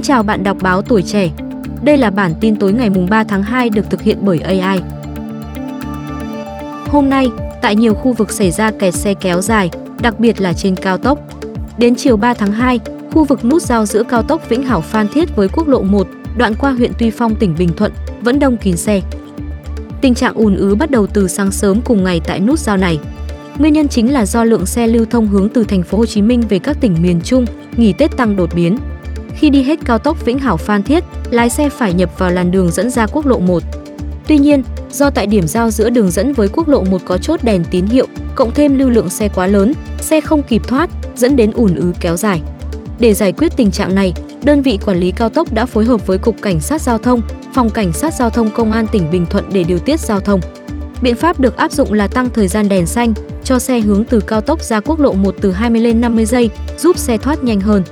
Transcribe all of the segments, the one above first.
Xin chào bạn đọc báo tuổi trẻ. Đây là bản tin tối ngày mùng 3 tháng 2 được thực hiện bởi AI. Hôm nay, tại nhiều khu vực xảy ra kẹt xe kéo dài, đặc biệt là trên cao tốc. Đến chiều 3 tháng 2, khu vực nút giao giữa cao tốc Vĩnh Hảo Phan Thiết với quốc lộ 1, đoạn qua huyện Tuy Phong tỉnh Bình Thuận, vẫn đông kín xe. Tình trạng ùn ứ bắt đầu từ sáng sớm cùng ngày tại nút giao này. Nguyên nhân chính là do lượng xe lưu thông hướng từ thành phố Hồ Chí Minh về các tỉnh miền Trung nghỉ Tết tăng đột biến. Khi đi hết cao tốc Vĩnh Hảo Phan Thiết, lái xe phải nhập vào làn đường dẫn ra quốc lộ 1. Tuy nhiên, do tại điểm giao giữa đường dẫn với quốc lộ 1 có chốt đèn tín hiệu, cộng thêm lưu lượng xe quá lớn, xe không kịp thoát, dẫn đến ùn ứ kéo dài. Để giải quyết tình trạng này, đơn vị quản lý cao tốc đã phối hợp với Cục Cảnh sát Giao thông, Phòng Cảnh sát Giao thông Công an tỉnh Bình Thuận để điều tiết giao thông. Biện pháp được áp dụng là tăng thời gian đèn xanh, cho xe hướng từ cao tốc ra quốc lộ 1 từ 20 lên 50 giây, giúp xe thoát nhanh hơn.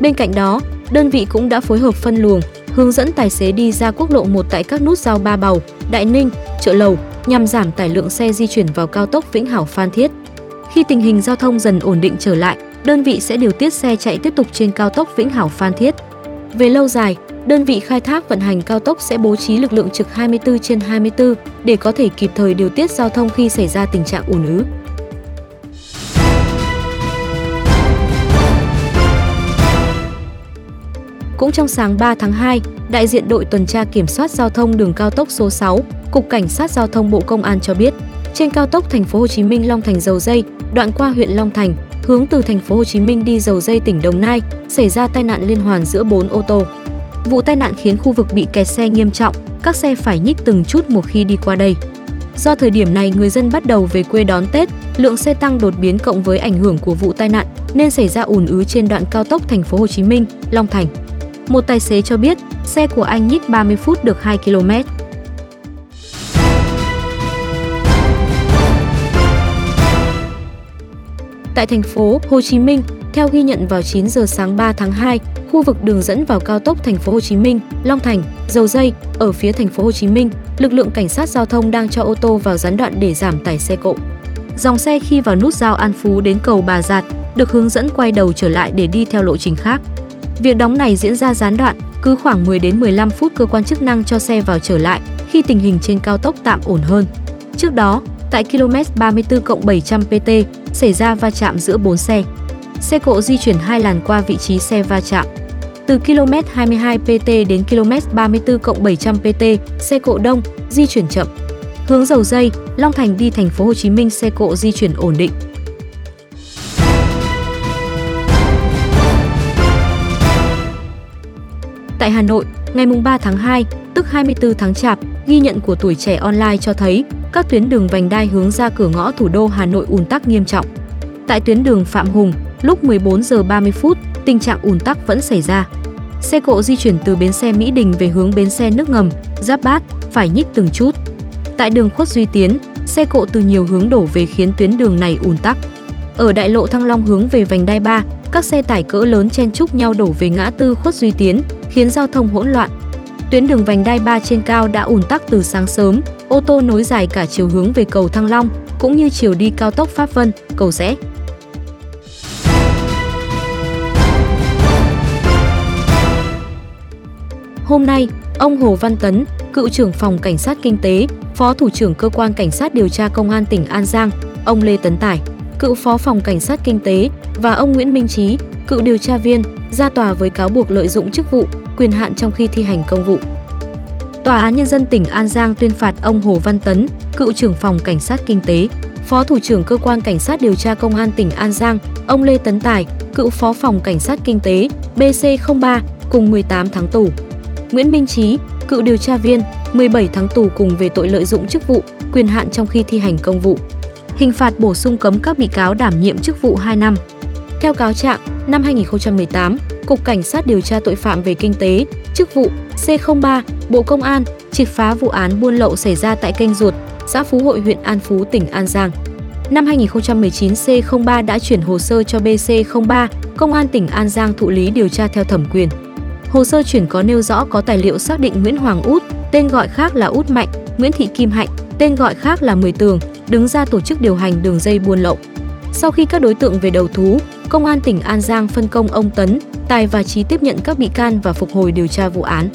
Bên cạnh đó, đơn vị cũng đã phối hợp phân luồng, hướng dẫn tài xế đi ra quốc lộ 1 tại các nút giao Ba Bầu, Đại Ninh, Chợ Lầu nhằm giảm tải lượng xe di chuyển vào cao tốc Vĩnh Hảo Phan Thiết. Khi tình hình giao thông dần ổn định trở lại, đơn vị sẽ điều tiết xe chạy tiếp tục trên cao tốc Vĩnh Hảo Phan Thiết. Về lâu dài, đơn vị khai thác vận hành cao tốc sẽ bố trí lực lượng trực 24 trên 24 để có thể kịp thời điều tiết giao thông khi xảy ra tình trạng ùn ứ. Cũng trong sáng 3 tháng 2, đại diện đội tuần tra kiểm soát giao thông đường cao tốc số 6, Cục Cảnh sát Giao thông Bộ Công an cho biết, trên cao tốc Thành phố Hồ Chí Minh Long Thành Dầu Dây, đoạn qua huyện Long Thành, hướng từ Thành phố Hồ Chí Minh đi Dầu Dây tỉnh Đồng Nai, xảy ra tai nạn liên hoàn giữa 4 ô tô. Vụ tai nạn khiến khu vực bị kẹt xe nghiêm trọng, các xe phải nhích từng chút một khi đi qua đây. Do thời điểm này người dân bắt đầu về quê đón Tết, lượng xe tăng đột biến cộng với ảnh hưởng của vụ tai nạn nên xảy ra ùn ứ trên đoạn cao tốc Thành phố Hồ Chí Minh, Long Thành. Một tài xế cho biết, xe của anh nhích 30 phút được 2 km. Tại thành phố Hồ Chí Minh, theo ghi nhận vào 9 giờ sáng 3 tháng 2, khu vực đường dẫn vào cao tốc thành phố Hồ Chí Minh, Long Thành, Dầu Dây ở phía thành phố Hồ Chí Minh, lực lượng cảnh sát giao thông đang cho ô tô vào gián đoạn để giảm tải xe cộ. Dòng xe khi vào nút giao An Phú đến cầu Bà Giạt được hướng dẫn quay đầu trở lại để đi theo lộ trình khác. Việc đóng này diễn ra gián đoạn, cứ khoảng 10 đến 15 phút cơ quan chức năng cho xe vào trở lại khi tình hình trên cao tốc tạm ổn hơn. Trước đó, tại km 34 700 PT, xảy ra va chạm giữa 4 xe. Xe cộ di chuyển hai làn qua vị trí xe va chạm. Từ km 22 PT đến km 34 700 PT, xe cộ đông, di chuyển chậm. Hướng dầu dây, Long Thành đi thành phố Hồ Chí Minh xe cộ di chuyển ổn định. Tại Hà Nội, ngày 3 tháng 2, tức 24 tháng Chạp, ghi nhận của tuổi trẻ online cho thấy các tuyến đường vành đai hướng ra cửa ngõ thủ đô Hà Nội ùn tắc nghiêm trọng. Tại tuyến đường Phạm Hùng, lúc 14 giờ 30 phút, tình trạng ùn tắc vẫn xảy ra. Xe cộ di chuyển từ bến xe Mỹ Đình về hướng bến xe nước ngầm, Giáp Bát phải nhích từng chút. Tại đường Khuất Duy Tiến, xe cộ từ nhiều hướng đổ về khiến tuyến đường này ùn tắc. Ở đại lộ Thăng Long hướng về vành đai 3, các xe tải cỡ lớn chen chúc nhau đổ về ngã tư Khuất Duy Tiến, khiến giao thông hỗn loạn. Tuyến đường vành đai 3 trên cao đã ùn tắc từ sáng sớm, ô tô nối dài cả chiều hướng về cầu Thăng Long, cũng như chiều đi cao tốc Pháp Vân, cầu Rẽ. Hôm nay, ông Hồ Văn Tấn, cựu trưởng phòng cảnh sát kinh tế, phó thủ trưởng cơ quan cảnh sát điều tra công an tỉnh An Giang, ông Lê Tấn Tài, cựu phó phòng cảnh sát kinh tế và ông Nguyễn Minh Trí, cựu điều tra viên, ra tòa với cáo buộc lợi dụng chức vụ, quyền hạn trong khi thi hành công vụ. Tòa án Nhân dân tỉnh An Giang tuyên phạt ông Hồ Văn Tấn, cựu trưởng phòng cảnh sát kinh tế, phó thủ trưởng cơ quan cảnh sát điều tra công an tỉnh An Giang, ông Lê Tấn Tài, cựu phó phòng cảnh sát kinh tế BC03 cùng 18 tháng tù. Nguyễn Minh Trí, cựu điều tra viên, 17 tháng tù cùng về tội lợi dụng chức vụ, quyền hạn trong khi thi hành công vụ. Hình phạt bổ sung cấm các bị cáo đảm nhiệm chức vụ 2 năm. Theo cáo trạng, năm 2018, Cục Cảnh sát điều tra tội phạm về kinh tế, chức vụ C03, Bộ Công an triệt phá vụ án buôn lậu xảy ra tại kênh Ruột, xã Phú Hội huyện An Phú, tỉnh An Giang. Năm 2019, C03 đã chuyển hồ sơ cho BC03, Công an tỉnh An Giang thụ lý điều tra theo thẩm quyền. Hồ sơ chuyển có nêu rõ có tài liệu xác định Nguyễn Hoàng Út, tên gọi khác là Út Mạnh, Nguyễn Thị Kim Hạnh, tên gọi khác là Mười Tường, đứng ra tổ chức điều hành đường dây buôn lậu. Sau khi các đối tượng về đầu thú, Công an tỉnh An Giang phân công ông Tấn, Tài và Trí tiếp nhận các bị can và phục hồi điều tra vụ án.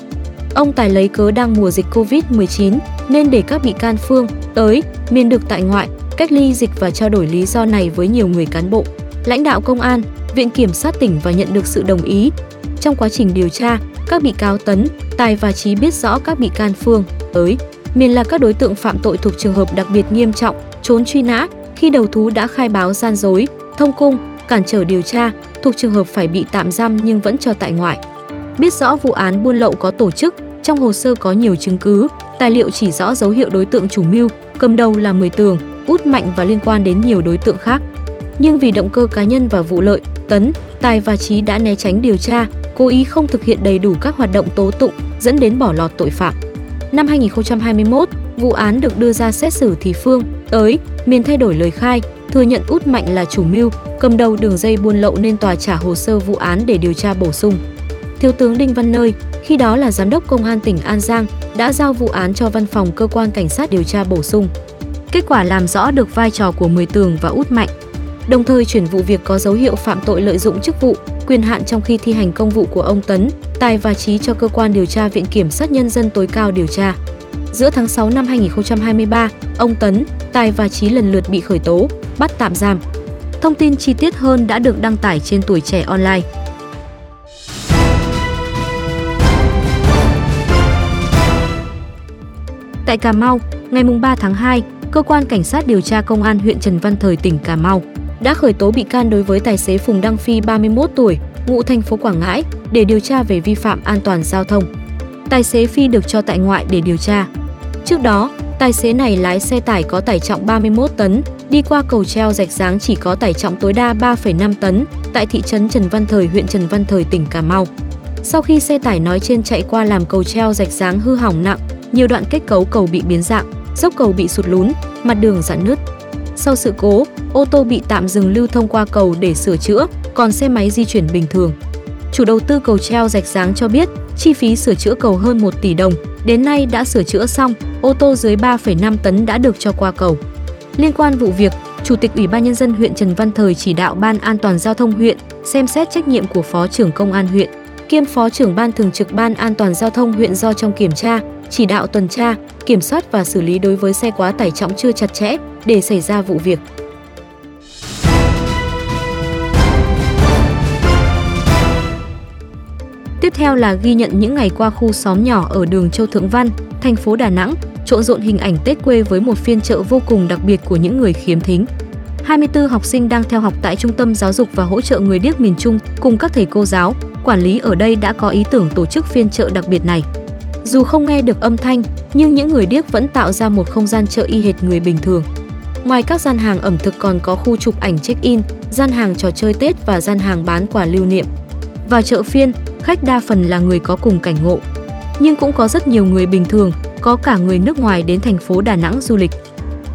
Ông Tài lấy cớ đang mùa dịch Covid-19 nên để các bị can Phương, tới, miền được tại ngoại, cách ly dịch và trao đổi lý do này với nhiều người cán bộ, lãnh đạo công an, Viện Kiểm sát tỉnh và nhận được sự đồng ý. Trong quá trình điều tra, các bị cáo Tấn, Tài và Trí biết rõ các bị can Phương, tới, miền là các đối tượng phạm tội thuộc trường hợp đặc biệt nghiêm trọng, trốn truy nã, khi đầu thú đã khai báo gian dối, thông cung, cản trở điều tra, thuộc trường hợp phải bị tạm giam nhưng vẫn cho tại ngoại. Biết rõ vụ án buôn lậu có tổ chức, trong hồ sơ có nhiều chứng cứ, tài liệu chỉ rõ dấu hiệu đối tượng chủ mưu, cầm đầu là Mười Tường, Út Mạnh và liên quan đến nhiều đối tượng khác. Nhưng vì động cơ cá nhân và vụ lợi, Tấn, Tài và Trí đã né tránh điều tra, cố ý không thực hiện đầy đủ các hoạt động tố tụng, dẫn đến bỏ lọt tội phạm. Năm 2021, vụ án được đưa ra xét xử thì Phương, tới, miền thay đổi lời khai, thừa nhận Út Mạnh là chủ mưu, cầm đầu đường dây buôn lậu nên tòa trả hồ sơ vụ án để điều tra bổ sung. Thiếu tướng Đinh Văn Nơi, khi đó là giám đốc công an tỉnh An Giang, đã giao vụ án cho văn phòng cơ quan cảnh sát điều tra bổ sung. Kết quả làm rõ được vai trò của Mười Tường và Út Mạnh, đồng thời chuyển vụ việc có dấu hiệu phạm tội lợi dụng chức vụ, quyền hạn trong khi thi hành công vụ của ông Tấn, Tài và Trí cho cơ quan điều tra Viện Kiểm sát Nhân dân tối cao điều tra. Giữa tháng 6 năm 2023, ông Tấn, Tài và Trí lần lượt bị khởi tố, bắt tạm giam. Thông tin chi tiết hơn đã được đăng tải trên Tuổi Trẻ Online. Tại Cà Mau, ngày 3 tháng 2, Cơ quan Cảnh sát điều tra Công an huyện Trần Văn Thời tỉnh Cà Mau đã khởi tố bị can đối với tài xế Phùng Đăng Phi 31 tuổi, ngụ thành phố Quảng Ngãi để điều tra về vi phạm an toàn giao thông. Tài xế Phi được cho tại ngoại để điều tra. Trước đó, tài xế này lái xe tải có tải trọng 31 tấn, đi qua cầu treo rạch dáng chỉ có tải trọng tối đa 3,5 tấn tại thị trấn Trần Văn Thời, huyện Trần Văn Thời, tỉnh Cà Mau. Sau khi xe tải nói trên chạy qua làm cầu treo rạch dáng hư hỏng nặng, nhiều đoạn kết cấu cầu bị biến dạng, dốc cầu bị sụt lún, mặt đường giãn nứt. Sau sự cố, ô tô bị tạm dừng lưu thông qua cầu để sửa chữa, còn xe máy di chuyển bình thường. Chủ đầu tư cầu treo rạch dáng cho biết, chi phí sửa chữa cầu hơn 1 tỷ đồng, đến nay đã sửa chữa xong, ô tô dưới 3,5 tấn đã được cho qua cầu. Liên quan vụ việc, Chủ tịch Ủy ban nhân dân huyện Trần Văn Thời chỉ đạo Ban An toàn giao thông huyện xem xét trách nhiệm của Phó trưởng công an huyện, kiêm Phó trưởng Ban thường trực Ban An toàn giao thông huyện do trong kiểm tra, chỉ đạo tuần tra, kiểm soát và xử lý đối với xe quá tải trọng chưa chặt chẽ để xảy ra vụ việc. Tiếp theo là ghi nhận những ngày qua khu xóm nhỏ ở đường Châu Thượng Văn, thành phố Đà Nẵng, trộn rộn hình ảnh Tết quê với một phiên chợ vô cùng đặc biệt của những người khiếm thính. 24 học sinh đang theo học tại Trung tâm Giáo dục và Hỗ trợ Người điếc miền Trung cùng các thầy cô giáo, quản lý ở đây đã có ý tưởng tổ chức phiên chợ đặc biệt này. Dù không nghe được âm thanh, nhưng những người điếc vẫn tạo ra một không gian chợ y hệt người bình thường. Ngoài các gian hàng ẩm thực còn có khu chụp ảnh check-in, gian hàng trò chơi Tết và gian hàng bán quà lưu niệm. Vào chợ phiên, khách đa phần là người có cùng cảnh ngộ. Nhưng cũng có rất nhiều người bình thường, có cả người nước ngoài đến thành phố Đà Nẵng du lịch.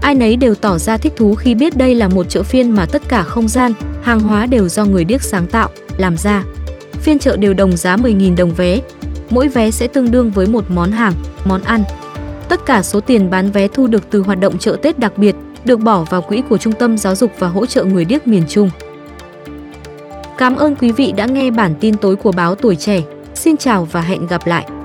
Ai nấy đều tỏ ra thích thú khi biết đây là một chợ phiên mà tất cả không gian, hàng hóa đều do người điếc sáng tạo, làm ra. Phiên chợ đều đồng giá 10.000 đồng vé. Mỗi vé sẽ tương đương với một món hàng, món ăn. Tất cả số tiền bán vé thu được từ hoạt động chợ Tết đặc biệt được bỏ vào quỹ của Trung tâm Giáo dục và Hỗ trợ Người điếc miền Trung. Cảm ơn quý vị đã nghe bản tin tối của báo Tuổi Trẻ. Xin chào và hẹn gặp lại!